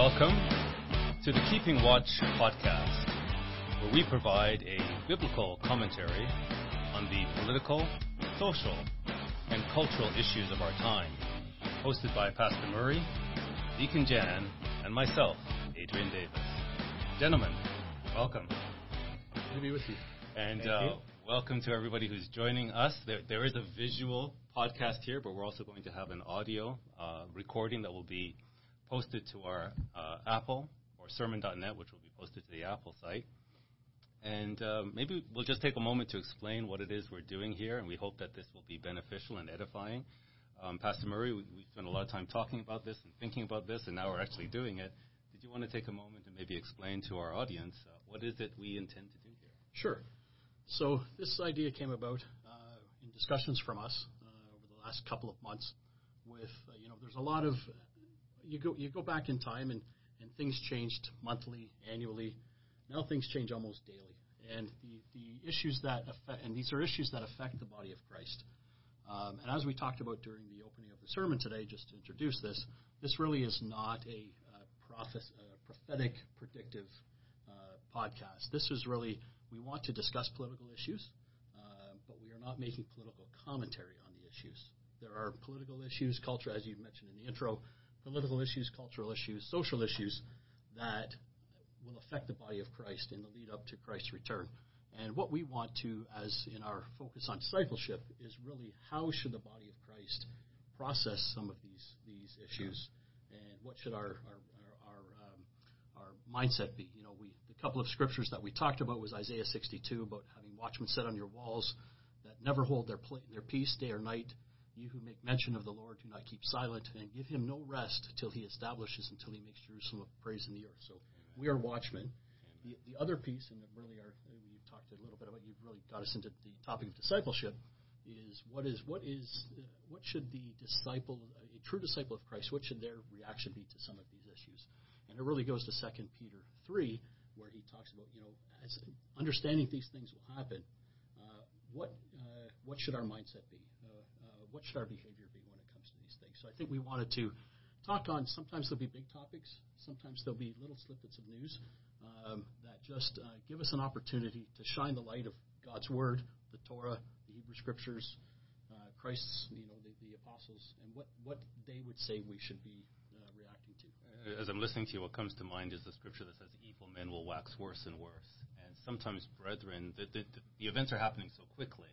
welcome to the Keeping Watch podcast, where we provide a biblical commentary on the political, social, and cultural issues of our time, hosted by Pastor Murray, Deacon Jan, and myself, Adrian Davis. Gentlemen, welcome. Good to be with you. And uh, welcome to everybody who's joining us. There, there is a visual podcast here, but we're also going to have an audio uh, recording that will be posted to our uh, Apple or sermon.net, which will be posted to the Apple site. And uh, maybe we'll just take a moment to explain what it is we're doing here, and we hope that this will be beneficial and edifying. Um, Pastor Murray, we, we spent a lot of time talking about this and thinking about this, and now we're actually doing it. Did you want to take a moment and maybe explain to our audience uh, what is it we intend to do here? Sure. So this idea came about uh, in discussions from us uh, over the last couple of months. With uh, you know, there's a lot of you go you go back in time and and things changed monthly, annually. Now things change almost daily, and the the issues that affect and these are issues that affect the body of Christ. Um, and as we talked about during the opening of the sermon today, just to introduce this, this really is not a uh, uh, prophetic, predictive uh, podcast. This is really we want to discuss political issues, uh, but we are not making political commentary on the issues. There are political issues, culture, as you mentioned in the intro, political issues, cultural issues, social issues that will affect the body of Christ in the lead up to Christ's return. And what we want to, as in our focus on discipleship, is really how should the body of Christ process some of these these issues, and what should our our our, our, um, our mindset be? You know, we the couple of scriptures that we talked about was Isaiah 62 about having watchmen set on your walls that never hold their pl- their peace day or night, you who make mention of the Lord, do not keep silent, and give him no rest till he establishes, until he makes Jerusalem a praise in the earth. So Amen. we are watchmen. The, the other piece, and really are, you talked a little bit about, you've really got us into the topic of discipleship, is what is what is uh, what should the disciple, a true disciple of Christ, what should their reaction be to some of these issues? And it really goes to Second Peter three, where he talks about you know as understanding these things will happen. Uh, what uh, what should our mindset be? What should our behavior be when it comes to these things? So I think we wanted to talk on. Sometimes there'll be big topics. Sometimes there'll be little snippets of news um, that just uh, give us an opportunity to shine the light of God's Word, the Torah, the Hebrew Scriptures, uh, Christ's, you know, the, the, apostles, and what what they would say we should be uh, reacting to. As I'm listening to you, what comes to mind is the scripture that says, "Evil men will wax worse and worse." And sometimes, brethren, the, the, the events are happening so quickly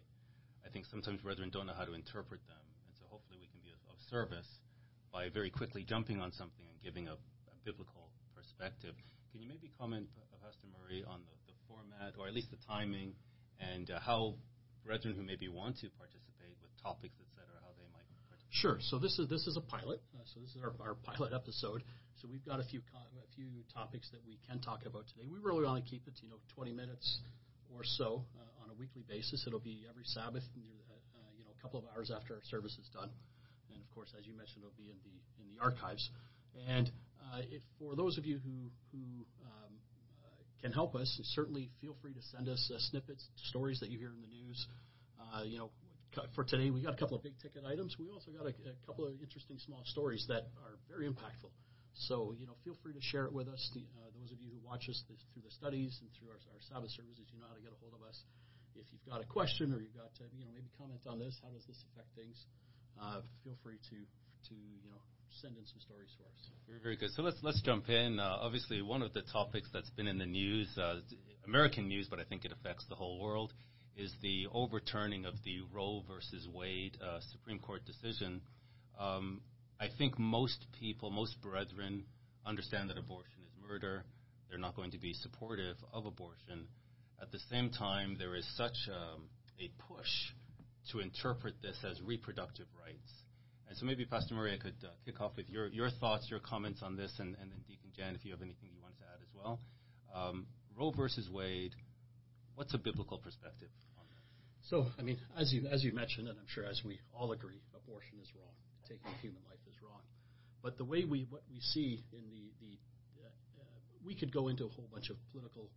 I think sometimes brethren don't know how to interpret them, and so hopefully we can be of, service by very quickly jumping on something and giving a, a biblical perspective. Can you maybe comment, uh, Pastor Murray, on the, the, format or at least the timing and uh, how brethren who maybe want to participate with topics, etc., how they might participate? Sure. So this is this is a pilot. Uh, so this is our, our pilot episode. So we've got a few a few topics that we can talk about today. We really want to keep it, you know, 20 minutes or so. Uh, weekly basis. It'll be every Sabbath, uh, you know, a couple of hours after our service is done. And of course, as you mentioned, it'll be in the in the archives. And uh, if, for those of you who who um, uh, can help us, certainly feel free to send us uh, snippets, stories that you hear in the news. Uh, you know, for today, we got a couple of big ticket items. We also got a, a couple of interesting small stories that are very impactful. So, you know, feel free to share it with us. The, uh, those of you who watch us through the studies and through our, our Sabbath services, you know how to get a hold of us if you've got a question or you've got to, you know, maybe comment on this, how does this affect things? Uh, feel free to to you know send in some stories for us. Very, very good. So let's let's jump in. Uh, obviously, one of the topics that's been in the news, uh, American news, but I think it affects the whole world, is the overturning of the Roe versus Wade uh, Supreme Court decision. Um, I think most people, most brethren, understand that abortion is murder. They're not going to be supportive of abortion. At the same time, there is such um, a push to interpret this as reproductive rights. And so maybe, Pastor Murray could uh, kick off with your, your thoughts, your comments on this, and, and then Deacon Jan, if you have anything you wanted to add as well. Um, Roe versus Wade, what's a biblical perspective on that? So, I mean, as you, as you mentioned, and I'm sure as we all agree, abortion is wrong. Taking human life is wrong. But the way we, what we see in the, the uh, uh, we could go into a whole bunch of political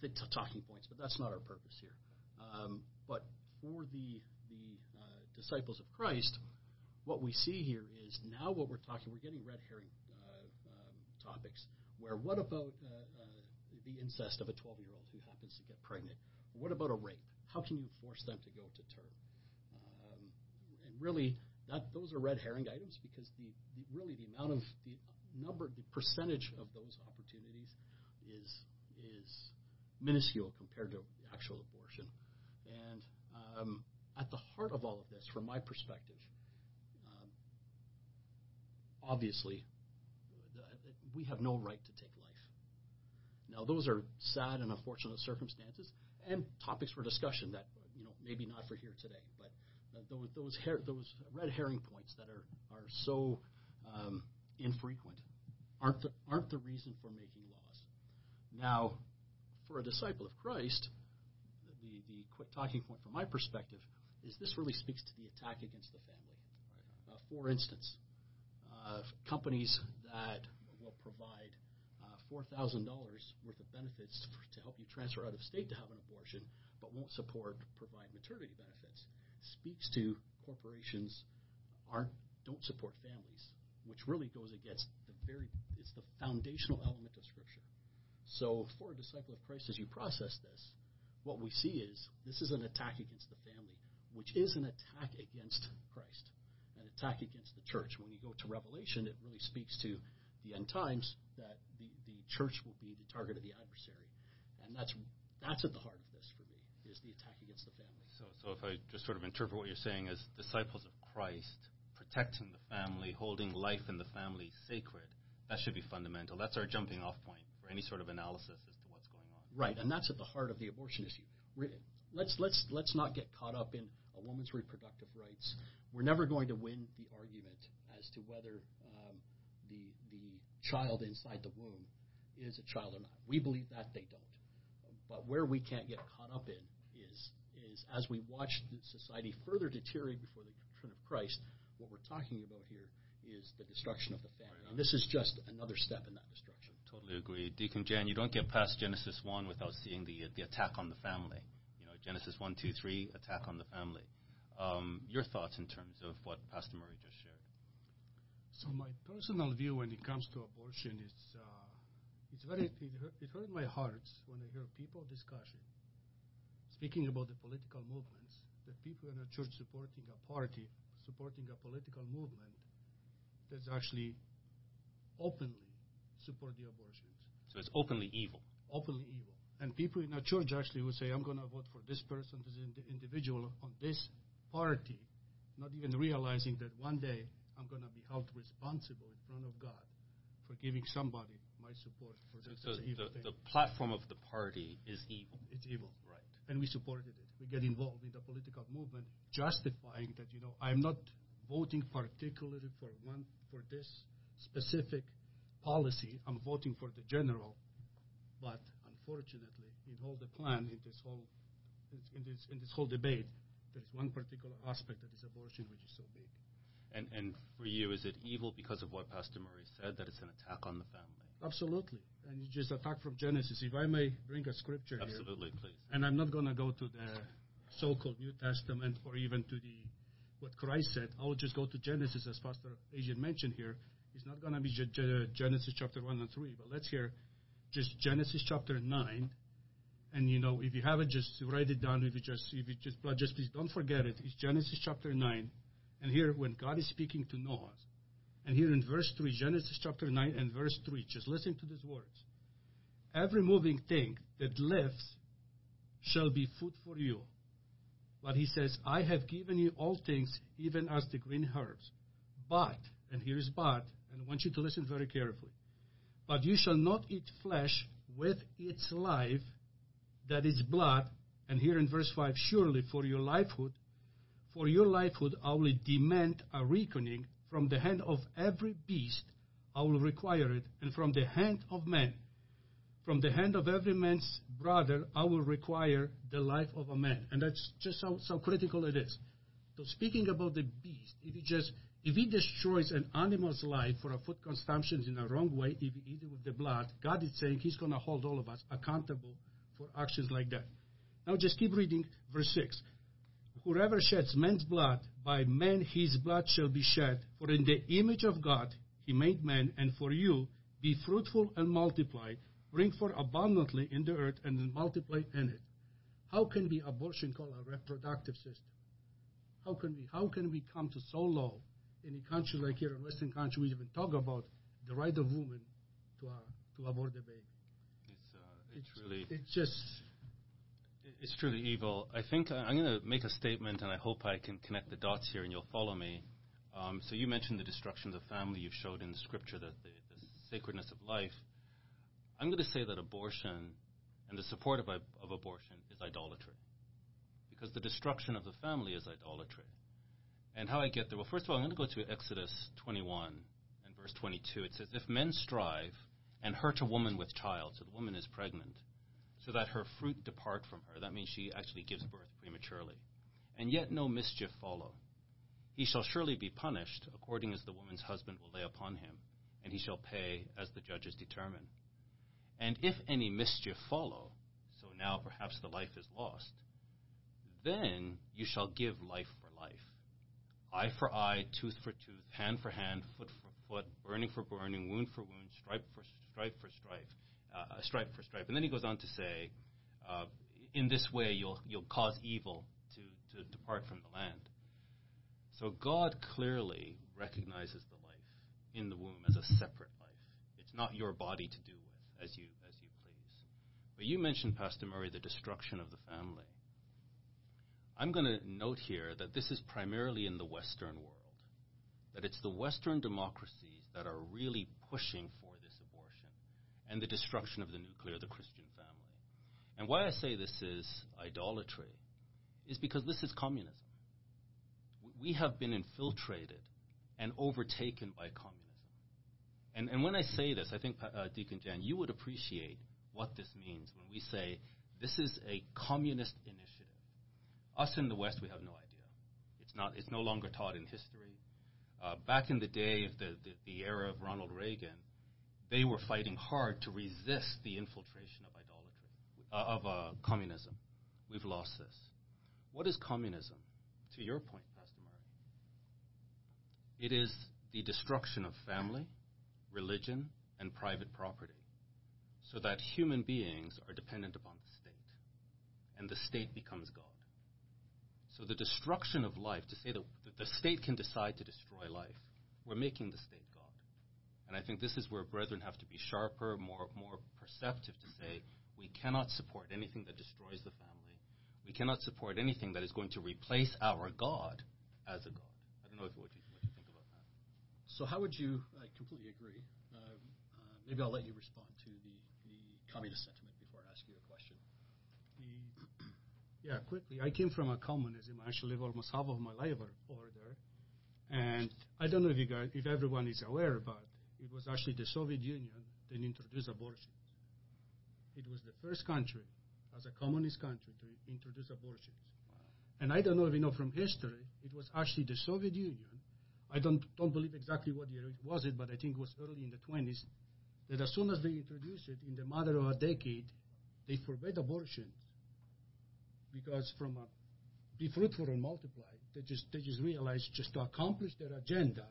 the t- talking points, but that's not our purpose here. Um, but for the the uh, disciples of Christ, what we see here is now what we're talking, we're getting red herring uh, um, topics. Where what about uh, uh, the incest of a 12 year old who happens to get pregnant? What about a rape? How can you force them to go to term? Um, and really, that those are red herring items because the, the really the amount of the number, the percentage of those opportunities is is minuscule compared to actual abortion. And um, at the heart of all of this, from my perspective, um, obviously, we have no right to take life. Now, those are sad and unfortunate circumstances and topics for discussion that you know maybe not for here today, but uh, those those, her- those red herring points that are are so um, infrequent aren't the, aren't the reason for making laws. Now, for a disciple of Christ, the, the quick talking point from my perspective is this really speaks to the attack against the family. Uh, for instance, uh, companies that will provide uh, $4,000 worth of benefits for, to help you transfer out of state to have an abortion, but won't support provide maternity benefits, speaks to corporations aren't don't support families, which really goes against the very it's the foundational element of Scripture. So, for a disciple of Christ, as you process this, what we see is this is an attack against the family, which is an attack against Christ, an attack against the church. When you go to Revelation, it really speaks to the end times that the, the church will be the target of the adversary. And that's, that's at the heart of this for me, is the attack against the family. So, so if I just sort of interpret what you're saying as disciples of Christ, protecting the family, holding life in the family sacred, that should be fundamental. That's our jumping off point for any sort of analysis as to what's going on. Right, and that's at the heart of the abortion issue. Let's let's let's not get caught up in a woman's reproductive rights. We're never going to win the argument as to whether um, the the child inside the womb is a child or not. We believe that they don't. But where we can't get caught up in is is as we watch society further deteriorate before the return of Christ. What we're talking about here is the destruction of the family. And this is just another step in that destruction. Totally agree. Deacon Jan, you don't get past Genesis 1 without seeing the, the attack on the family. You know, Genesis 1, 2, 3, attack on the family. Um, your thoughts in terms of what Pastor Murray just shared? So my personal view when it comes to abortion is uh, it's very it hurt, it hurt my heart when I hear people discussing, speaking about the political movements, that people in a church supporting a party, supporting a political movement that's actually openly support the abortions. So it's openly evil. Openly evil. And people in a church actually would say, I'm going to vote for this person, this individual on this party, not even realizing that one day I'm going to be held responsible in front of God for giving somebody my support for this. So, so the, the, platform of the party is evil. It's evil. Right. And we supported it. We get involved in the political movement, justifying that, you know, I'm not voting particularly for one for this specific policy. I'm voting for the general, but unfortunately, in all the plan, in this whole in this in this whole debate, there is one particular aspect that is abortion, which is so big. And and for you, is it evil because of what Pastor Murray said that it's an attack on the family? Absolutely, and it's just attack from Genesis. If I may bring a scripture Absolutely, here, please. And I'm not going to go to the so-called New Testament or even to the what Christ said. I will just go to Genesis, as Pastor Adrian mentioned here. It's not going to be Genesis chapter 1 and 3, but let's hear just Genesis chapter 9. And you know, if you have it, just write it down. If you just, if you just, just please don't forget it. It's Genesis chapter 9. And here, when God is speaking to Noah, and here in verse 3, Genesis chapter 9 and verse 3, just listen to these words. Every moving thing that lives shall be food for you. But he says, I have given you all things, even as the green herbs. But, and here is but, and I want you to listen very carefully. But you shall not eat flesh with its life, that is blood. And here in verse 5, surely for your livelihood, for your livelihood I will demand a reckoning from the hand of every beast, I will require it, and from the hand of man from the hand of every man's brother, I will require the life of a man. And that's just how, how critical it is. So speaking about the beast, if he just if he destroys an animal's life for a food consumption in a wrong way, if he eats it with the blood, God is saying He's going to hold all of us accountable for actions like that. Now just keep reading verse six. Whoever sheds man's blood, by man his blood shall be shed. For in the image of God he made man, and for you be fruitful and multiply, bring forth abundantly in the earth, and multiply in it. How can be abortion called a reproductive system? How can we how can we come to so low in a country like here in Western country we even talk about the right of women to uh, to abort the baby? It's, uh, it's really It's just it's truly evil. I think I'm going to make a statement, and I hope I can connect the dots here, and you'll follow me. Um, so you mentioned the destruction of the family. You've showed in the scripture that the, the sacredness of life. I'm going to say that abortion and the support of, of abortion is idolatry, because the destruction of the family is idolatry. And how I get there? Well, first of all, I'm going to go to Exodus 21 and verse 22. It says, "If men strive and hurt a woman with child, so the woman is pregnant." so that her fruit depart from her. That means she actually gives birth prematurely. And yet no mischief follow. He shall surely be punished according as the woman's husband will lay upon him, and he shall pay as the judges determine. And if any mischief follow, so now perhaps the life is lost, then you shall give life for life. Eye for eye, tooth for tooth, hand for hand, foot for foot, burning for burning, wound for wound, stripe for stripe for stripe uh, stripe for stripe. And then he goes on to say, uh, in this way you'll you'll cause evil to, to depart from the land. So God clearly recognizes the life in the womb as a separate life. It's not your body to do with as you as you please. But you mentioned, Pastor Murray, the destruction of the family. I'm going to note here that this is primarily in the Western world. That it's the Western democracies that are really pushing for this abortion and the destruction of the nuclear, the Christian family. And why I say this is idolatry is because this is communism. We have been infiltrated and overtaken by communism. And, and when I say this, I think, uh, Deacon Jan, you would appreciate what this means when we say this is a communist initiative. Us in the West, we have no idea. It's, not, it's no longer taught in history. Uh, back in the day of the, the, the era of Ronald Reagan, they were fighting hard to resist the infiltration of idolatry, uh, of uh, communism. We've lost this. What is communism? To your point, Pastor Murray, it is the destruction of family, religion, and private property so that human beings are dependent upon the state, and the state becomes God. So the destruction of life, to say that the state can decide to destroy life, we're making the state God. and I think this is where brethren have to be sharper, more, more perceptive to say, we cannot support anything that destroys the family. We cannot support anything that is going to replace our God as a God. I don't know if, what, you, what you think about that. So, how would you? I completely agree. Uh, uh, maybe I'll let you respond to the, the communist sentiment before I ask you a question. The, yeah, quickly. I came from a communism. I actually lived almost half of my life over there, and I don't know if you guys, if everyone is aware, but it was actually the Soviet Union that introduced abortion. It was the first country, as a communist country, to introduce abortions. Wow. And I don't know if you know from history, it was actually the Soviet Union. I don't don't believe exactly what year it was it, but I think it was early in the 20s. That as soon as they introduced it, in the matter of a decade, they forbade abortions because from a be fruitful and multiply, they just they just realized just to accomplish their agenda,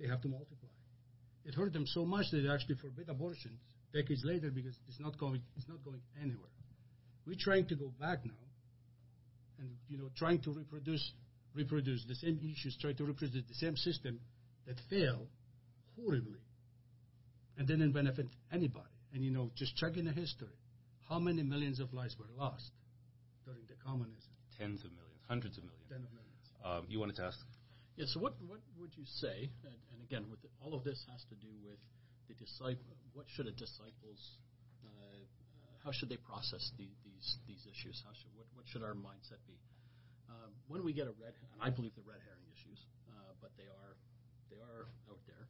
they have to multiply it hurt them so much that they actually forbid abortions decades later because it's not going it's not going anywhere. We're trying to go back now, and you know, trying to reproduce reproduce the same issues, try to reproduce the same system that failed horribly, and didn't benefit anybody. And you know, just checking the history, how many millions of lives were lost during the communism? Tens of millions, hundreds of millions. Tens of millions. Um, you wanted to ask yeah. So what what would you say? And, and again, with the, all of this has to do with the disciple. What should a disciples? Uh, uh, how should they process the, these these issues? How should what, what should our mindset be? Um, when we get a red, and I believe the red herring issues, uh, but they are they are out there.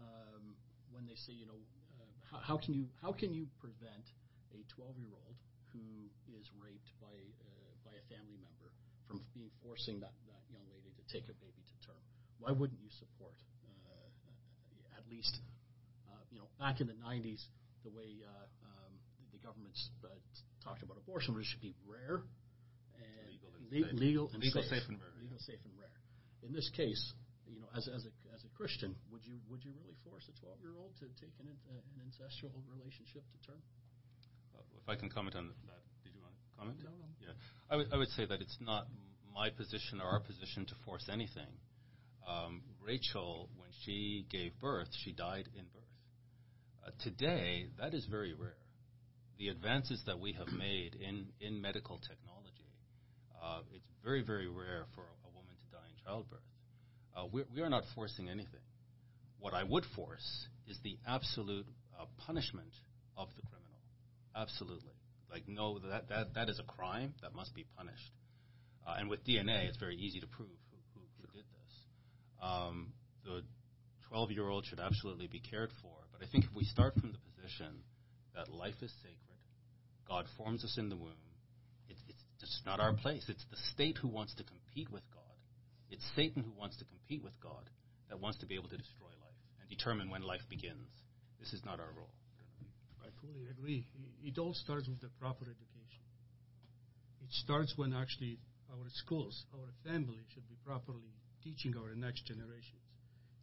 Um, when they say, you know, uh, how, how can you how can you prevent a 12 year old who is raped by uh, by a family member from being forcing that, that young lady to take a baby to term? why wouldn't you support uh, at least uh, you know back in the 90s the way uh, um, the government's uh, talked about abortion, which should be rare le- legal and Legal, safe. safe, and rare, Legal, safe, and rare. In this case, you know, as, as a as a Christian, would you would you really force a 12 year old to take an, uh, an incestual relationship to term? Uh, if I can comment on that, did you want to comment? No, no. Yeah, I would I would say that it's not my position or our position to force anything. Um, Rachel, when she gave birth, she died in birth. Uh, today, that is very rare. The advances that we have made in, in medical technology, uh, it's very, very rare for a woman to die in childbirth. Uh, we're, we are not forcing anything. What I would force is the absolute uh, punishment of the criminal. Absolutely. Like, no, that, that, that is a crime that must be punished. Uh, and with DNA, it's very easy to prove who, who, who did this. Um, the 12 year old should absolutely be cared for. But I think if we start from the position that life is sacred, God forms us in the womb, it's, not our place. It's the state who wants to compete with God. It's Satan who wants to compete with God that wants to be able to destroy life and determine when life begins. This is not our role. I fully agree. It all starts with the proper education. It starts when actually our schools, our family should be properly teaching our next generations.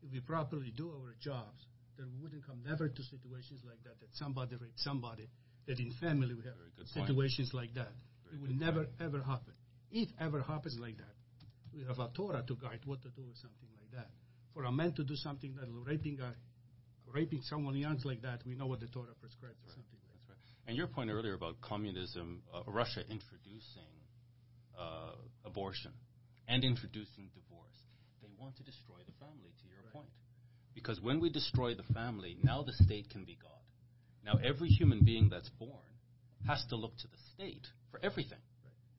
If we properly do our jobs, then we wouldn't come never to situations like that, that somebody raped somebody, that in family we have good point. situations like that. It will never, ever happen. If ever happens like that, we have a Torah to guide what to do with something like that. For a man to do something that raping a, raping someone young like that, we know what the Torah prescribes or something like that. That's right. And your point earlier about communism, uh, Russia introducing uh, abortion and introducing divorce, they want to destroy the family, to your point. Because when we destroy the family, now the state can be God. Now every human being that's born has to look to the state for everything.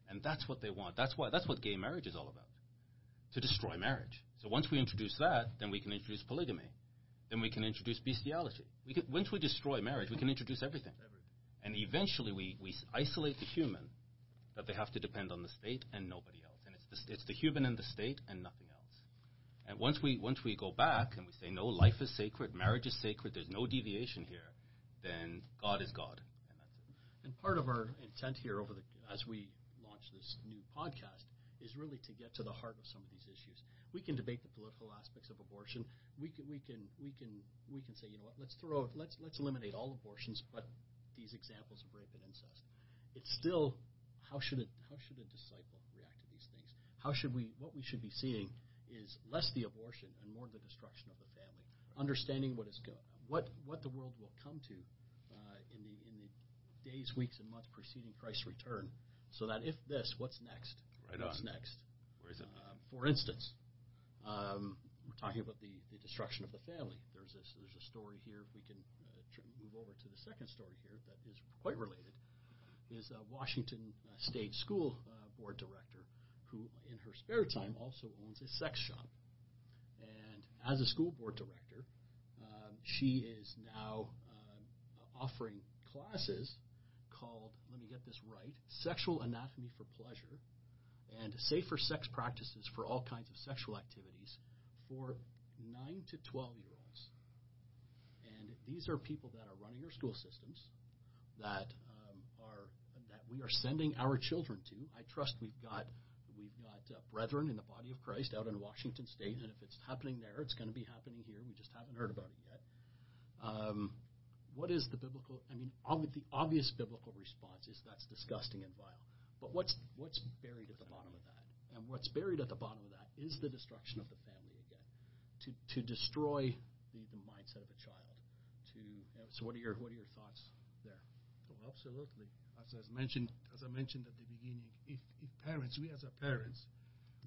And that's what they want. That's why that's what gay marriage is all about. To destroy marriage. So once we introduce that, then we can introduce polygamy. Then we can introduce bestiality. We can, once we destroy marriage, we can introduce everything. And eventually we, we isolate the human that they have to depend on the state and nobody else. And it's the, it's the human and the state and nothing else. And once we, once we go back and we say, no, life is sacred, marriage is sacred, there's no deviation here, then God is God. And it. Part of our intent here over the as we launch this new podcast is really to get to the heart of some of these issues. We can debate the political aspects of abortion. We can we can we can we can say, you know what, let's throw let's let's eliminate all abortions but these examples of rape and incest. It's still how should a how should a disciple react to these things? How should we what we should be seeing is less the abortion and more the destruction of the family. Understanding what is go- what what the world will come to uh, in the days, weeks, and months preceding Christ's return, so that if this, what's next? Right what's on. next? Where is it? Um, for instance, um, we're talking about the, the destruction of the family. There's this, there's a story here. If we can uh, tr- move over to the second story here that is quite related, is a Washington uh, State School uh, Board director who, in her spare time, also owns a sex shop. And as a school board director, um, she is now uh, offering classes called, let me get this right, Sexual Anatomy for Pleasure and Safer Sex Practices for All Kinds of Sexual Activities for 9 to 12 year olds. And these are people that are running our school systems that um, are that we are sending our children to. I trust we've got we've got uh, brethren in the body of Christ out in Washington State, and if it's happening there, it's going to be happening here. We just haven't heard about it yet. Um, what is the biblical? I mean, the obvious biblical response is that's disgusting and vile. But what's what's buried at the bottom of that? And what's buried at the bottom of that is the destruction of the family again, to to destroy the, the mindset of a child. To so, what are your what are your thoughts there? Oh, absolutely. As I mentioned, as I mentioned at the beginning, if, if parents, we as a parents,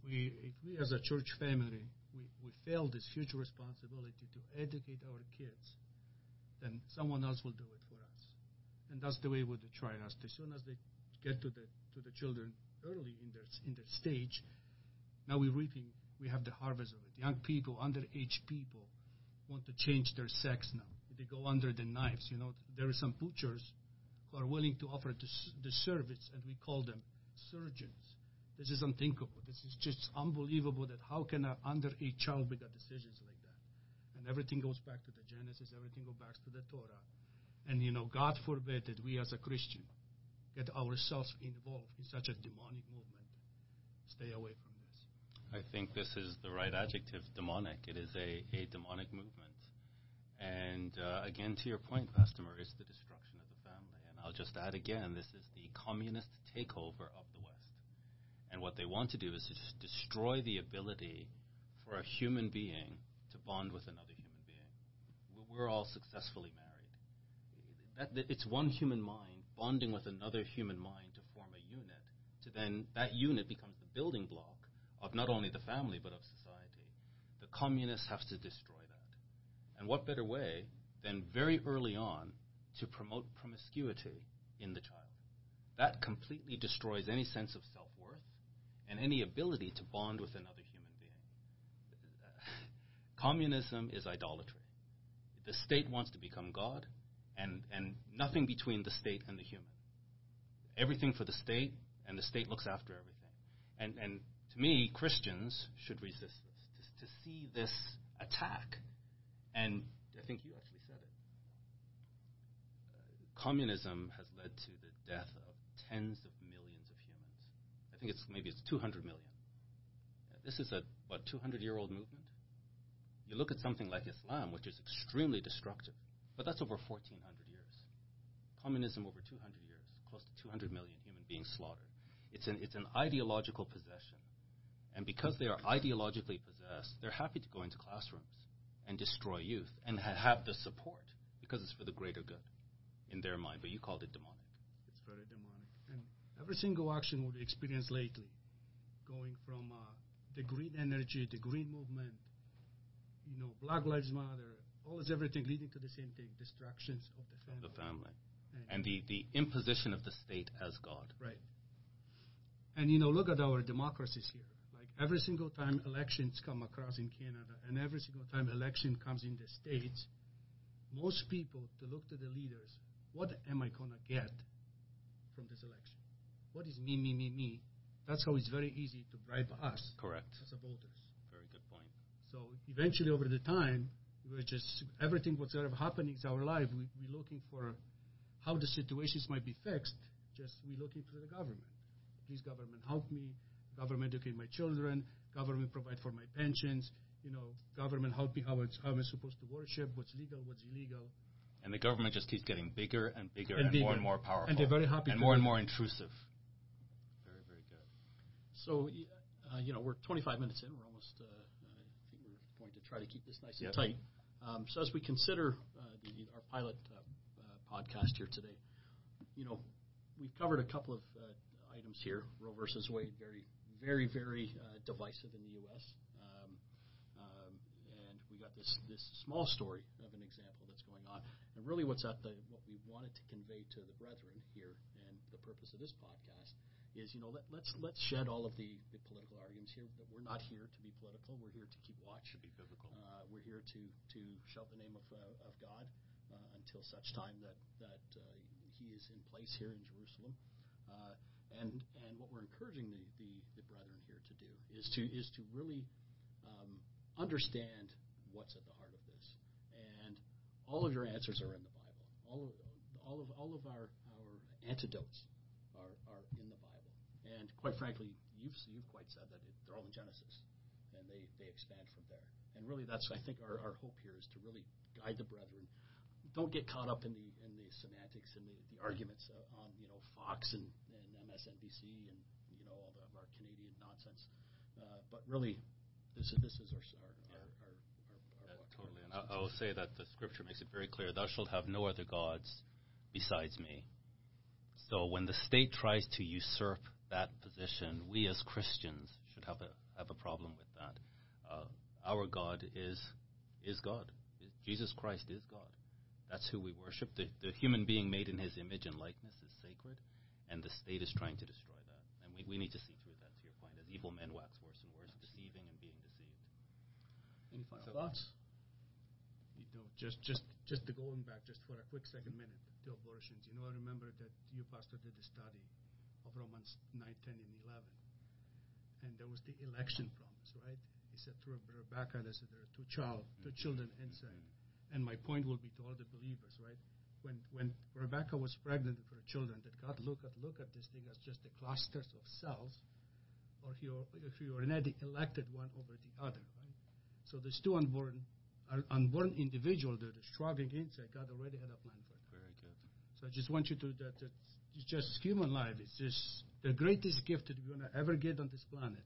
we if we as a church family, we, we fail this huge responsibility to educate our kids, then someone else will do it for us. And that's the way with the trials. As soon as they get to the to the children early in their in their stage, now we're reaping. We have the harvest of it. Young people, underage people, want to change their sex now. They go under the knives. You know, there are some butchers who are willing to offer the, the service, and we call them surgeons. This is unthinkable. This is just unbelievable that how can an underage child make decisions like? And everything goes back to the Genesis. Everything goes back to the Torah. And you know, God forbid that we as a Christian get ourselves involved in such a demonic movement. Stay away from this. I think this is the right adjective, demonic. It is a, a demonic movement. And uh, again, to your point, Pastor Murray, it's the destruction of the family. And I'll just add again, this is the communist takeover of the West. And what they want to do is to destroy the ability for a human being to bond with another. We're all successfully married. That, it's one human mind bonding with another human mind to form a unit. To then that unit becomes the building block of not only the family but of society. The communists have to destroy that. And what better way than very early on to promote promiscuity in the child? That completely destroys any sense of self worth and any ability to bond with another human being. Communism is idolatry. The state wants to become God, and, and nothing between the state and the human. Everything for the state, and the state looks after everything. And, and to me, Christians should resist this, to, to see this attack. And I think you actually said it. Uh, communism has led to the death of tens of millions of humans. I think it's maybe it's 200 million. This is a what 200 year old movement. You look at something like Islam, which is extremely destructive, but that's over 1,400 years. Communism over 200 years, close to 200 million human beings slaughtered. It's an it's an ideological possession, and because they are ideologically possessed, they're happy to go into classrooms and destroy youth and ha- have the support because it's for the greater good in their mind. But you called it demonic. It's very demonic. And every single action we've experienced lately, going from uh, the green energy, the green movement, you know, Black Lives Matter, all is everything leading to the same thing: destructions of the family. The family. And the, the imposition of the state as God. Right. And you know, look at our democracies here. Like every single time elections come across in Canada, and every single time election comes in the states, most people to look to the leaders. What am I gonna get from this election? What is me, me, me, me? That's how it's very easy to bribe us. Correct. As voters. Very good point. So eventually, over the time, we're just everything what's ever happening in our life. We, we're looking for how the situations might be fixed. Just we're looking for the government. Please, government, help me. Government educate my children. Government provide for my pensions. You know, government help me how, it's, how am I supposed to worship? What's legal? What's illegal? And the government just keeps getting bigger and bigger And and, more and more powerful. And they're very happy and more and more intrusive. Very, very good. So, uh, you know, we're 25 minutes in. We're almost, uh, uh, I think we're going to try to keep this nice and Yep. tight. Um, so, as we consider uh, the, our pilot uh, uh, podcast here today, you know, we've covered a couple of uh, items here. Roe versus Wade, very, very, very uh, divisive in the U.S. Um, um, and we got this this small story of an example that's going on. And really, what's at the what we wanted to convey to the brethren here, and the purpose of this podcast is, you know, let, let's let's shed all of the, the political arguments here. That we're not here to be political. We're here to keep watch. Should be biblical. Uh, we're here to to shout the name of uh, of God uh, until such time that that uh, He is in place here in Jerusalem. Uh, and and what we're encouraging the, the, the brethren here to do is to is to really um, understand what's at the heart of this. And all of your answers are in the Bible. All of all of all of our our antidotes are are in the Bible. And quite frankly, you've you've quite said that it, they're all in Genesis, and they they expand from there. And really, that's I think our, our hope here is to really guide the brethren. Don't get caught up in the in the semantics and the, the arguments uh, on you know Fox and, and MSNBC and you know all the, of our Canadian nonsense. Uh, but really, this is this is our our, our, our, our, Yeah, our totally. And I, I will say that the scripture makes it very clear: "Thou shalt have no other gods besides me." So when the state tries to usurp that position, we as Christians should have a have a problem with that. Uh, our God is is God. Jesus Christ is God. That's who we worship. The, the human being made in His image and likeness is sacred, and the state is trying to destroy that. And we, we need to see through that. To your point, as evil men wax worse and worse, deceiving and being deceived. Any final So- thoughts? you know, just just just to going back just for a quick second minute to abortions. You know, I remember that you, Pastor, did the study of Romans 9, 10, and 11. And there was the election promise, right? He said to Rebecca, they said there are two child, two mm-hmm. children inside. Mm-hmm. And my point will be to all the believers, right? when when Rebecca was pregnant with her children, that God look at look at this thing as just the clusters of cells, or he if he already elected one over the other, right? So there's two unborn unborn individual that are struggling inside. God already had a plan for them. Very good. So I just want you to that, that it's just human life. It's just the greatest gift that we're gonna ever get on this planet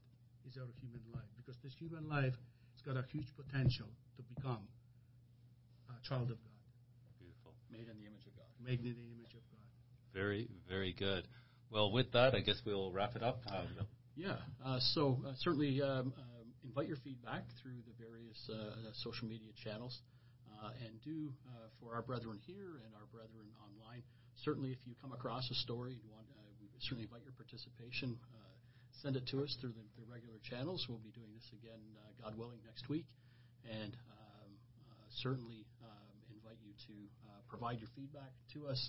is our human life because this human life has got a huge potential to become a child of God, Beautiful. Made in the image of God. made in the image of God. Very, very good. Well, with that, I guess we'll wrap it up. Um, Yeah. Uh, so uh, certainly um, um, invite your feedback through the various uh, social media channels, uh, and do uh, for our brethren here and our brethren online. Certainly, if you come across a story, you want, uh, we certainly invite your participation. Uh, send it to us through the, the regular channels. We'll be doing this again, uh, God willing, next week, and um, uh, certainly um, invite you to uh, provide your feedback to us.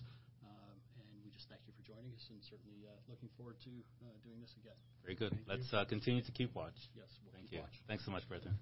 Um, and we just thank you for joining us, and certainly uh, looking forward to uh, doing this again. very good. Thank. Let's uh, continue to keep watch. Yes, we'll Thank keep you. watch. Thanks so much, brethren.